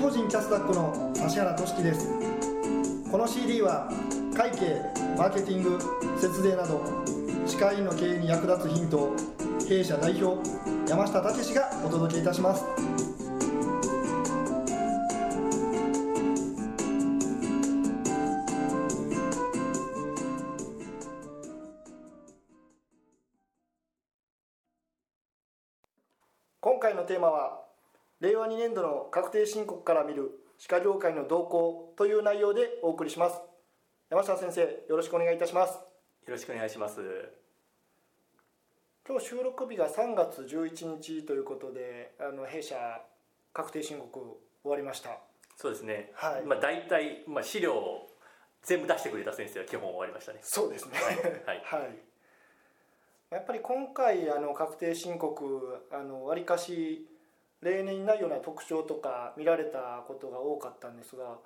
こんにちは税理士法人キャスタックの指原俊樹です。この CD は会計マーケティング節税など歯科医の経営に役立つヒントを弊社代表山下武がお届けいたします。今回のテーマは令和2年度の確定申告から見る歯科業界の動向という内容でお送りします。山下先生よろしくお願いいたします。よろしくお願いします。今日収録日が3月11日ということであの弊社確定申告終わりました。そうですね、はい。まあ、大体、まあ、資料を全部出してくれた先生は基本終わりましたね。そうですね。はい、はい、やっぱり今回あの確定申告あの割かし例年にないような特徴とか見られたことが多かったんですが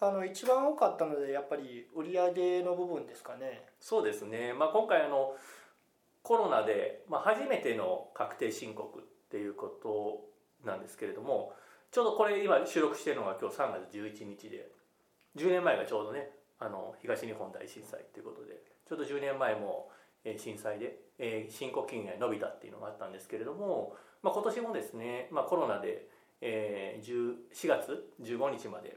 あの一番多かったのでやっぱり売上の部分ですかね。そうですね、まあ、今回あのコロナで、まあ、初めての確定申告っていうことなんですけれどもちょうどこれ今収録しているのが今日3月11日で10年前がちょうどねあの東日本大震災ということでちょうど10年前も震災で申告期限が伸びたっていうのがあったんですけれどもまあ、今年もですね、まあ、コロナで、4月15日まで、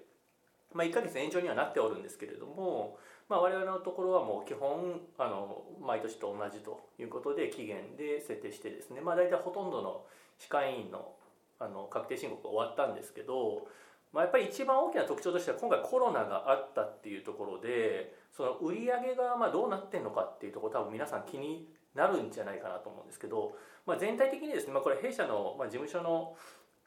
まあ、1か月延長にはなっておるんですけれども、まあ、我々のところはもう基本あの毎年と同じということで期限で設定してですね、まあ、大体ほとんどの歯科医院のあの確定申告が終わったんですけど、まあ、やっぱり一番大きな特徴としては今回コロナがあったっていうところでその売り上げがまあどうなってんのかっていうところ多分皆さん気になるんじゃないかなと思うんですけど、まあ、全体的にですね、まあ、これ弊社の、まあ、事務所の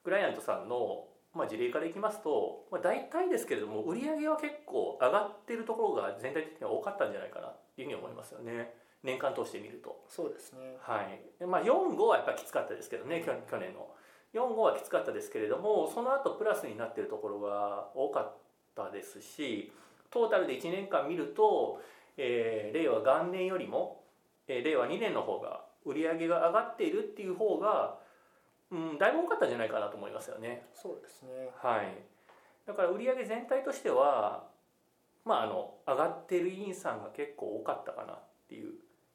クライアントさんの、まあ、事例からいきますと、まあ、大体ですけれども売上は結構上がってるところが全体的には多かったんじゃないかなというふうに思いますよね。年間通してみると。そうですね。はい。まあ45はやっぱきつかったですけどね去年の45はきつかったですけれどもその後プラスになっているところが多かったですしトータルで1年間見ると、えー、令和元年よりもえー、令和2年の方が売り上げが上がっているっていう方が、うん、だいぶ多かったんじゃないかなと思いますよね。そうですね。はい。だから売上全体としてはまああの上がってる委員さんが結構多かったかなっていう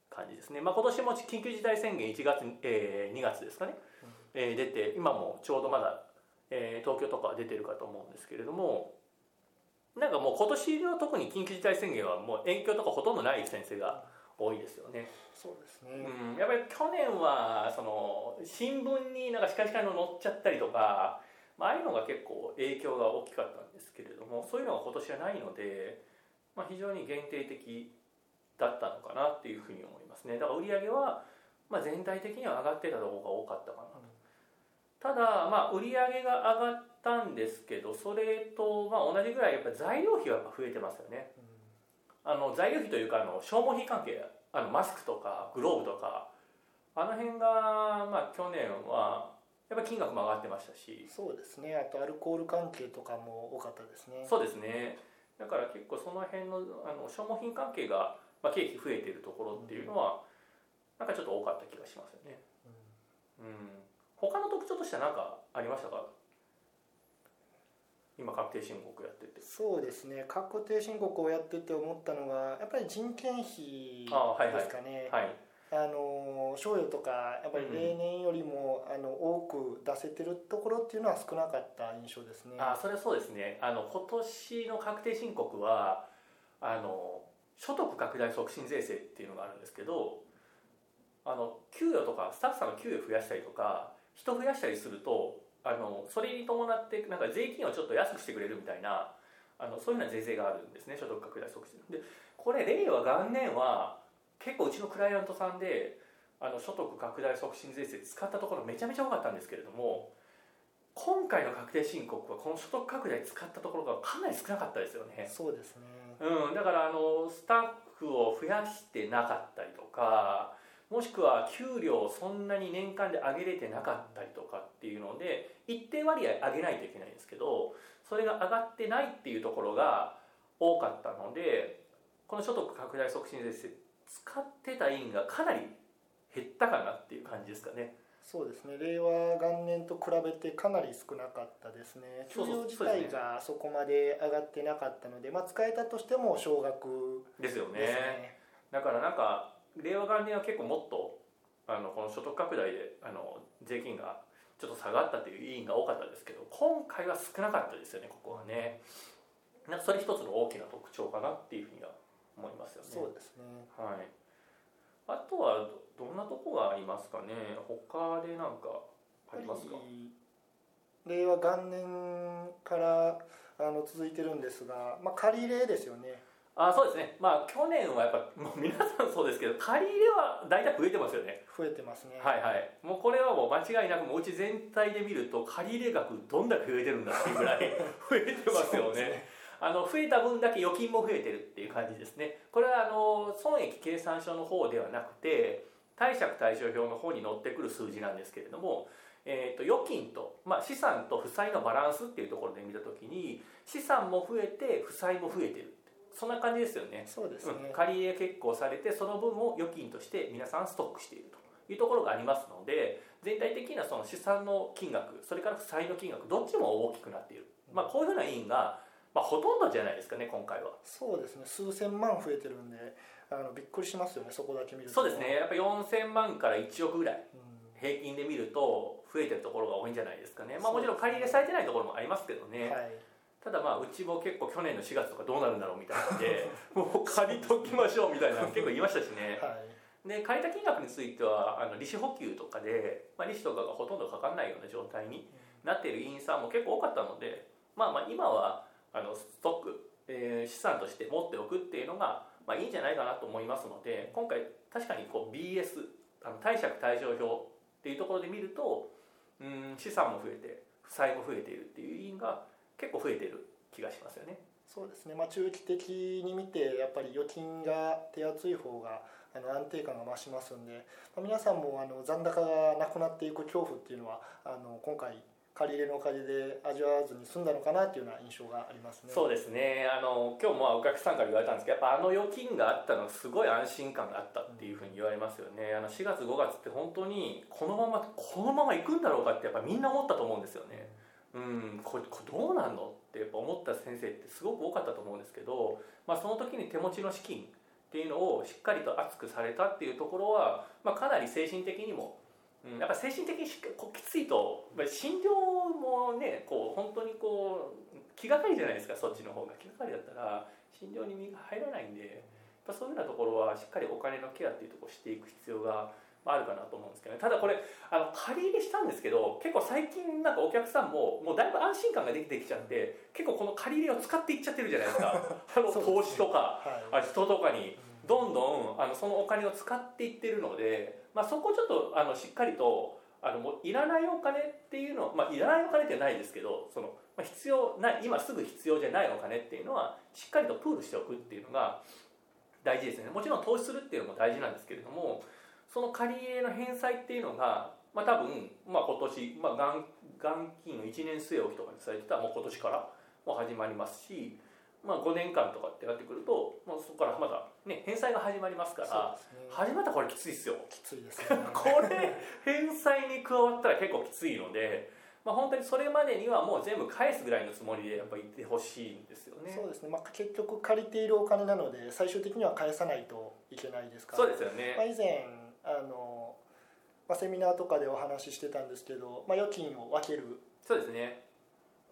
感じですね、まあ、今年も緊急事態宣言1月、えー、2月ですかね、うん、えー、出て今もちょうどまだ、えー、東京とかは出てるかと思うんですけれどもなんかもう今年の特に緊急事態宣言はもう延期とかほとんどない先生が多いですよね。そうですね、うん、やっぱり去年はその新聞になんかしかしかの載っちゃったりとか、まああいうのが結構影響が大きかったんですけれどもそういうのが今年はないので、まあ、非常に限定的だったのかなっていうふうに思いますねだから売上はまあ全体的には上がってたところが多かったかなと。ただまあ売上が上がったんですけどそれとまあ同じぐらいやっぱり材料費は増えてますよね。あの材料費というかあの消耗費関係あのマスクとかグローブとかあの辺が、まあ、去年はやっぱり金額も上がってましたし。そうですね。あとアルコール関係とかも多かったですね。そうですね。だから結構その辺のあの消耗品関係が、まあ、経費増えてるところっていうのは、うん、なんかちょっと多かった気がしますよね。うん、うん、他の特徴としては何かありましたか？今確定申告やってて。そうですね。確定申告をやってて思ったのがやっぱり人件費ですかね。はい、はい。あの賞与とかやっぱり例年よりも、あの多く出せてるところっていうのは少なかった印象ですね。あそれはそうですね。あの今年の確定申告はあの所得拡大促進税制っていうのがあるんですけどあの給与とかスタッフさんの給与増やしたりとか人増やしたりするとあのそれに伴ってなんか税金をちょっと安くしてくれるみたいなあのそういうような税制があるんですね所得拡大促進。でこれ令和元年は結構うちのクライアントさんであの所得拡大促進税制使ったところめちゃめちゃ多かったんですけれども今回の確定申告はこの所得拡大使ったところがかなり少なかったですよね。そうですね、うん、だからあのスタッフを増やしてなかったりとかもしくは給料をそんなに年間で上げれてなかったりとかっていうので一定割合上げないといけないんですけどそれが上がってないっていうところが多かったのでこの所得拡大促進税制使ってた委員がかなり減ったかなっていう感じですかね。そうですね。令和元年と比べてかなり少なかったですね。給与自体がそこまで上がってなかったので、まあ、使えたとしても少額ですよね、ね、だからなんか令和元年は結構もっとあのこの所得拡大であの税金がちょっと下がったという委員が多かったですけど今回は少なかったですよねここはね。なんかそれ一つの大きな特徴かなっていうふうには思いますよね。そうですね。はい。あとはどんなとこがありますかね？他で何かありますか？令和元年からあの続いてるんですが、まあ、借り入れですよねあそうですね。まあ去年はやっぱ もう皆さんそうですけど借り入れは大体増えてますよね。増えてますね。はいはい。もうこれはもう間違いなくもううち全体で見ると借り入れ額どんだけ増えてるんだっていうぐらい 増えてますよね。ね。あの増えた分だけ預金も増えてるっていう感じですね。これはあの損益計算書の方ではなくて貸借対照表の方に載ってくる数字なんですけれどもえーと、預金と、まあ、資産と負債のバランスっていうところで見た時に資産も増えて負債も増えてるそんな感じですよね。そうですね、うん、借り入れ結構されてその分を預金として皆さんストックしているというところがありますので全体的なその資産の金額それから負債の金額どっちも大きくなっている、まあ、こういうふうな委員が、まあ、ほとんどじゃないですかね今回は。そうですね。数千万増えてるんであのびっくりしますよねそこだけ見ると。そうですね。やっぱ4000万から1億ぐらい、平均で見ると増えてるところが多いんじゃないですかね、まあ、もちろん借り入れされてないところもありますけどね、はいただまあうちも結構去年の4月とかどうなるんだろうみたいなので もう借りときましょうみたいな結構言いましたしね、はい、で借りた金額についてはあの利子補給とかで、まあ、利子とかがほとんどかかんないような状態になっている委員さんも結構多かったのでまあまあ今はあのストック、えー、資産として持っておくっていうのが、まあ、いいんじゃないかなと思いますので今回確かにこう BS あの貸借対照表っていうところで見るとうん資産も増えて負債も増えているっていう委員が結構増えてる気がしますよね。そうですね、まあ、中期的に見てやっぱり預金が手厚い方があの安定感が増しますんで、まあ、皆さんもあの残高がなくなっていく恐怖っていうのはあの今回借り入れのおかげで味わわずに済んだのかなっていうような印象がありますね。そうですね。あの今日もお客さんから言われたんですけどやっぱあの預金があったのはすごい安心感があったっていうふうに言われますよね、あの4月5月って本当にこのままこのまま行くんだろうかってやっぱみんな思ったと思うんですよね、うんこれこれどうなんのってやっぱ思った先生ってすごく多かったと思うんですけど、まあ、その時に手持ちの資金っていうのをしっかりと厚くされたっていうところは、まあ、かなり精神的にも、うん、やっぱ精神的にこうきついと診療もねこう本当にこう気がかりじゃないですかそっちの方が。気がかりだったら診療に身が入らないんでやっぱそういうようなところはしっかりお金のケアっていうところをしていく必要があるかなと思うんですけど、ね、ただこれあの借り入れしたんですけど結構最近なんかお客さんももうだいぶ安心感ができてきちゃって結構この借り入れを使っていっちゃってるじゃないですか。あの投資とか、はい、人とかに。どんどんあのそのお金を使っていってるので、まあ、そこちょっとあのしっかりとあのもういらないお金っていうのは、まあ、いらないお金ってないですけどその、まあ、必要ない今すぐ必要じゃないお金っていうのはしっかりとプールしておくっていうのが大事ですね。もちろん投資するっていうのも大事なんですけれどもその借り入れの返済っていうのが、まあ、多分、まあ、今年、まあ、元金の1年据え置きとかにされてたらもう今年からもう始まりますし、まあ、5年間とかってやってくると、まあ、そこからまた、ね、返済が始まりますから、ね、始まったらこれきついですよ。きついですね。これ返済に加わったら結構きついので。まあ、本当にそれまでにはもう全部返すぐらいのつもりでやっぱ言ってほしいんですよね。そうですね、まあ、結局借りているお金なので最終的には返さないといけないですから。そうですよね、まあ、以前あの、まあ、セミナーとかでお話ししてたんですけど、まあ、預金を分ける。そうですね。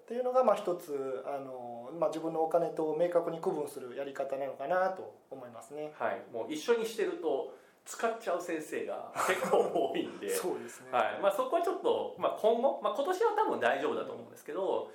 っていうのがまあ一つあの、まあ、自分のお金と明確に区分するやり方なのかなと思いますね。はい、もう一緒にしてると使っちゃう先生が 結構多いんで。そうですね、はい。まあ、そこはちょっと、まあ、今後、まあ、今年は多分大丈夫だと思うんですけど、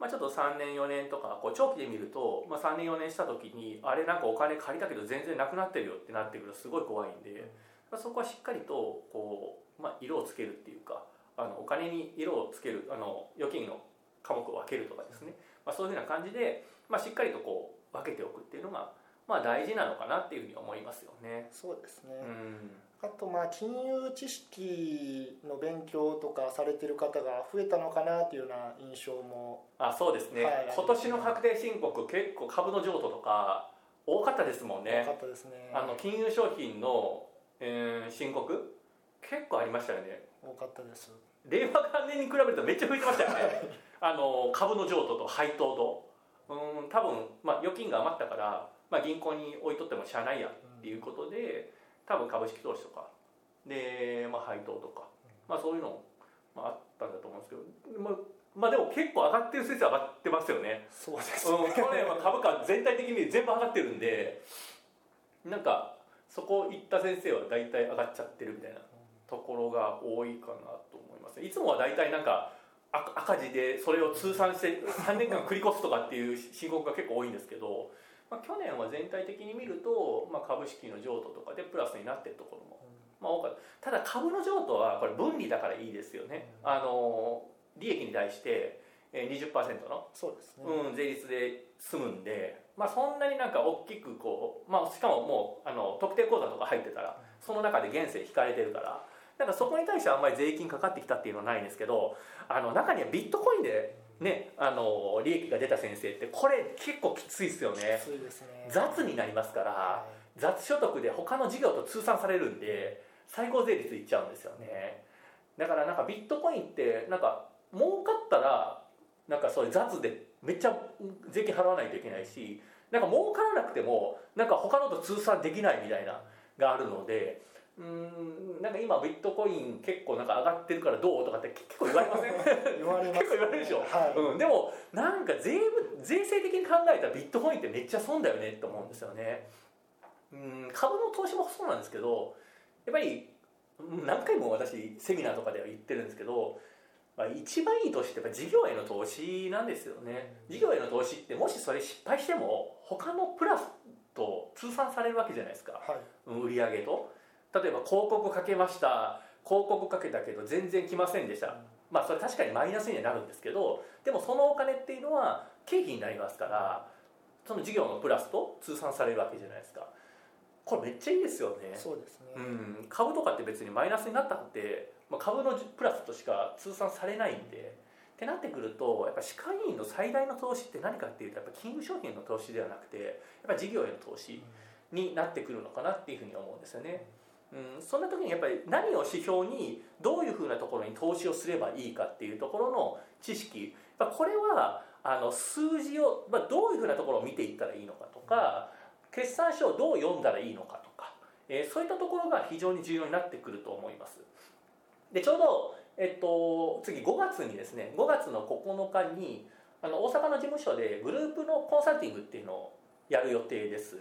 まあ、ちょっと3年4年とかこう長期で見ると、まあ、3年4年した時にあれなんかお金借りたけど全然なくなってるよってなってくるとすごい怖いんで。まあ、そこはしっかりとこう、まあ、色をつけるっていうかあのお金に色をつけるあの預金の科目を分けるとかですね、まあ、そういうふうな感じで、まあ、しっかりとこう分けておくっていうのが、まあ、大事なのかなっていうふうに思いますよね。そうですね、うん、あとまあ金融知識の勉強とかされてる方が増えたのかなというような印象も。あそうですね、はい、今年の確定申告結構株の譲渡とか多かったですもんね。多かったですね。あの金融商品のえー、申告結構ありましたよね。多かったです。令和元年に比べるとめっちゃ増えてましたよね。あの株の譲渡と配当と。うん多分、まあ、預金が余ったから、まあ、銀行に置いとってもしゃあないやっていうことで多分株式投資とか。で、まあ、配当とか、まあ、そういうの、まあ、あったんだと思うんですけど、まあ、まあでも結構上がってる先生上がってますよね。そうですね、うん、去年は株価全体的に全部上がってるんでなんかそこ行った先生は大体上がっちゃってるみたいなところが多いかなと思います。いつもは大体なんか赤字でそれを通算して3年間繰り越すとかっていう申告が結構多いんですけど、まあ、去年は全体的に見ると、まあ、株式の譲渡とかでプラスになってるところも、まあ、多かった。ただ株の譲渡はこれ分離だからいいですよね、あの利益に対して20%のそうですね、うん、税率で済むんで、まあ、そんなになんか大きくこう、まあ、しかももうあの特定口座とか入ってたらその中で現世引かれてるからだからそこに対してはあんまり税金かかってきたっていうのはないんですけどあの中にはビットコインでね、あの利益が出た先生ってこれ結構きついですよね。きついですね。雑になりますから、はい、雑所得で他の事業と通算されるんで最高税率いっちゃうんですよね。だからなんかビットコインってなんか儲かったらなんかそういう雑でめっちゃ税金払わないといけないしなんか儲からなくてもなんか他のと通算できないみたいながあるのでうんなんか今ビットコイン結構なんか上がってるからどうとかって結構言われません？言われます、結構言われるでしょ、はい、うん、でもなんか税税制的に考えたらビットコインってめっちゃ損だよねって思うんですよね。うん株の投資もそうなんですけどやっぱり何回も私セミナーとかでは言ってるんですけど、まあ、一番いい投資ってやっぱ事業への投資なんですよね。事業への投資ってもしそれ失敗しても他のプラスと通算されるわけじゃないですか、はい、売上と。例えば広告かけました。広告かけたけど全然来ませんでした、まあそれ確かにマイナスにはなるんですけどでもそのお金っていうのは経費になりますからその事業のプラスと通算されるわけじゃないですか。これめっちゃいいですよね。そうですね、うん、株とかって別にマイナスになったって、まあ、株のプラスとしか通算されないんでってなってくるとやっぱ歯科医院の最大の投資って何かっていうとやっぱ金融商品の投資ではなくてやっぱ事業への投資になってくるのかなっていうふうに思うんですよね。うん、そんな時にやっぱり何を指標にどういうふうなところに投資をすればいいかっていうところの知識これはあの数字を、まあ、どういうふうなところを見ていったらいいのかとか決算書をどう読んだらいいのかとか、えー、そういったところが非常に重要になってくると思いますでちょうど、えっと、次5月にですね5月の9日にあの大阪の事務所でグループのコンサルティングっていうのをやる予定です。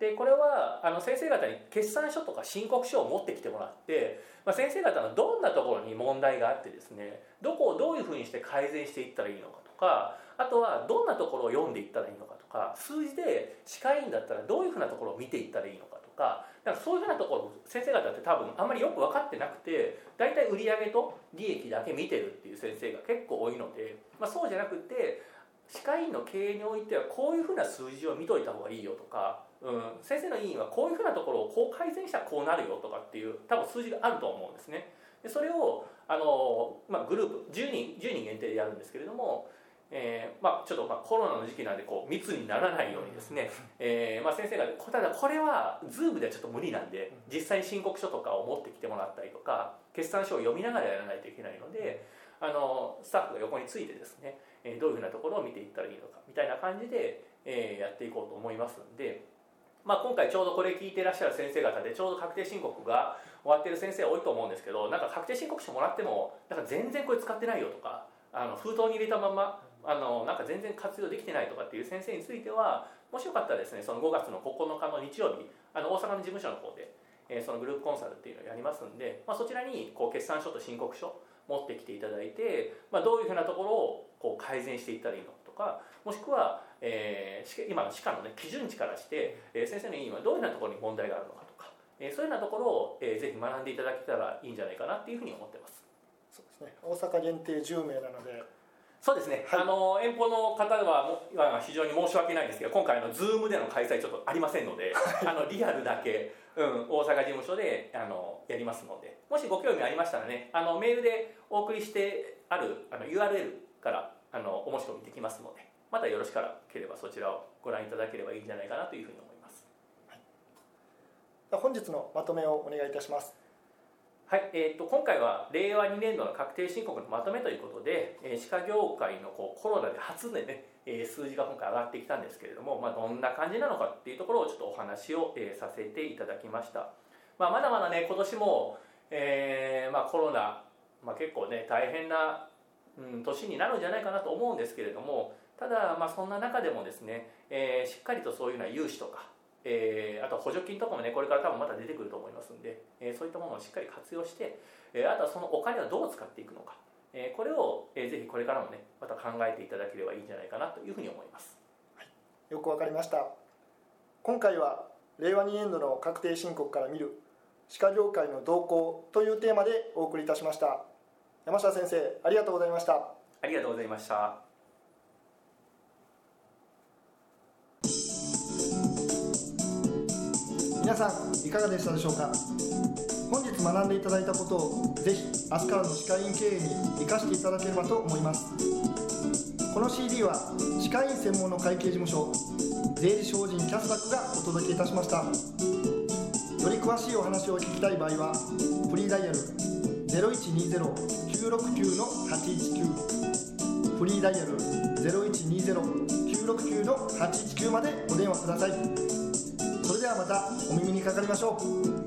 でこれはあの先生方に決算書とか申告書を持ってきてもらって、まあ、先生方のどんなところに問題があってですねどこをどういうふうにして改善していったらいいのかとかあとはどんなところを読んでいったらいいのかとか数字で歯科医院だったらどういうふうなところを見ていったらいいのかかなんかそういうふうなところ先生方って多分あんまりよく分かってなくて大体売上と利益だけ見てるっていう先生が結構多いので、まあ、そうじゃなくて歯科医院の経営においてはこういうふうな数字を見といた方がいいよとかうん、先生の委員はこういうふうなところをこう改善したらこうなるよとかっていう多分数字があると思うんですね。でそれをあの、まあ、グループ10人 ,10 人限定でやるんですけれども、えーまあ、ちょっとまあコロナの時期なんでこう密にならないようにですね、えーまあ、先生がただこれは Zoom ではちょっと無理なんで実際に申告書とかを持ってきてもらったりとか決算書を読みながらやらないといけないのであのスタッフが横についてですねどういうふうなところを見ていったらいいのかみたいな感じで、えー、やっていこうと思いますんで。まあ、今回ちょうどこれ聞いていらっしゃる先生方でちょうど確定申告が終わってる先生多いと思うんですけどなんか確定申告書もらってもなんか全然これ使ってないよとかあの封筒に入れたままあのなんか全然活用できてないとかっていう先生についてはもしよかったらですねその5月の9日の日曜日あの大阪の事務所の方で、えー、そのグループコンサルっていうのをやりますんで、まあ、そちらにこう決算書と申告書持ってきていただいて、まあ、どういうふうなところをこう改善していったらいいのとかもしくはえー、今の歯科の、ね、基準値からして、えー、先生の委員はどういうようなところに問題があるのかとか、えー、そういうようなところを、えー、ぜひ学んでいただけたらいいんじゃないかなっていうふうに思ってます。そうですね。大阪限定10名なのでそうですね、はい、あの遠方の方はは非常に申し訳ないんですけど今回の Zoom での開催ちょっとありませんので、あのリアルだけ、うん、大阪事務所であのやりますのでもしご興味ありましたらねあのメールでお送りしてあるあの URL からあのお申し込みできますのでまたよろしければそちらをご覧いただければいいんじゃないかなというふうに思います、はい、本日のまとめをお願いいたしますはい、えーと、今回は令和2年度の確定申告のまとめということで、えー、歯科業界のこうコロナで初でね、えー、数字が今回上がってきたんですけれども、まあ、どんな感じなのかっていうところをちょっとお話を、えー、させていただきました、まあ、まだまだね今年も、えーまあ、コロナ、まあ、結構ね大変な、うん、年になるんじゃないかなと思うんですけれどもただ、まあ、そんな中でもですね、えー、しっかりとそういうような融資とかえー、あと補助金とかもねこれから多分また出てくると思いますんで、えー、そういったものをしっかり活用して、えー、あとはそのお金をどう使っていくのか、えー、これを、えー、ぜひこれからもねまた考えていただければいいんじゃないかなというふうに思います、はい、よくわかりました。今回は令和2年度の確定申告から見る歯科業界の動向というテーマでお送りいたしました。山下先生ありがとうございました。ありがとうございました皆さんいかがでしたでしょうか？本日学んでいただいたことをぜひ明日からの歯科医院経営に生かしていただければと思います。この CD は歯科医院専門の会計事務所税理士法人キャスダックがお届けいたしました。より詳しいお話を聞きたい場合はフリーダイヤル0120-969-819フリーダイヤル0120-969-819までお電話ください。はまたお耳にかかりましょう。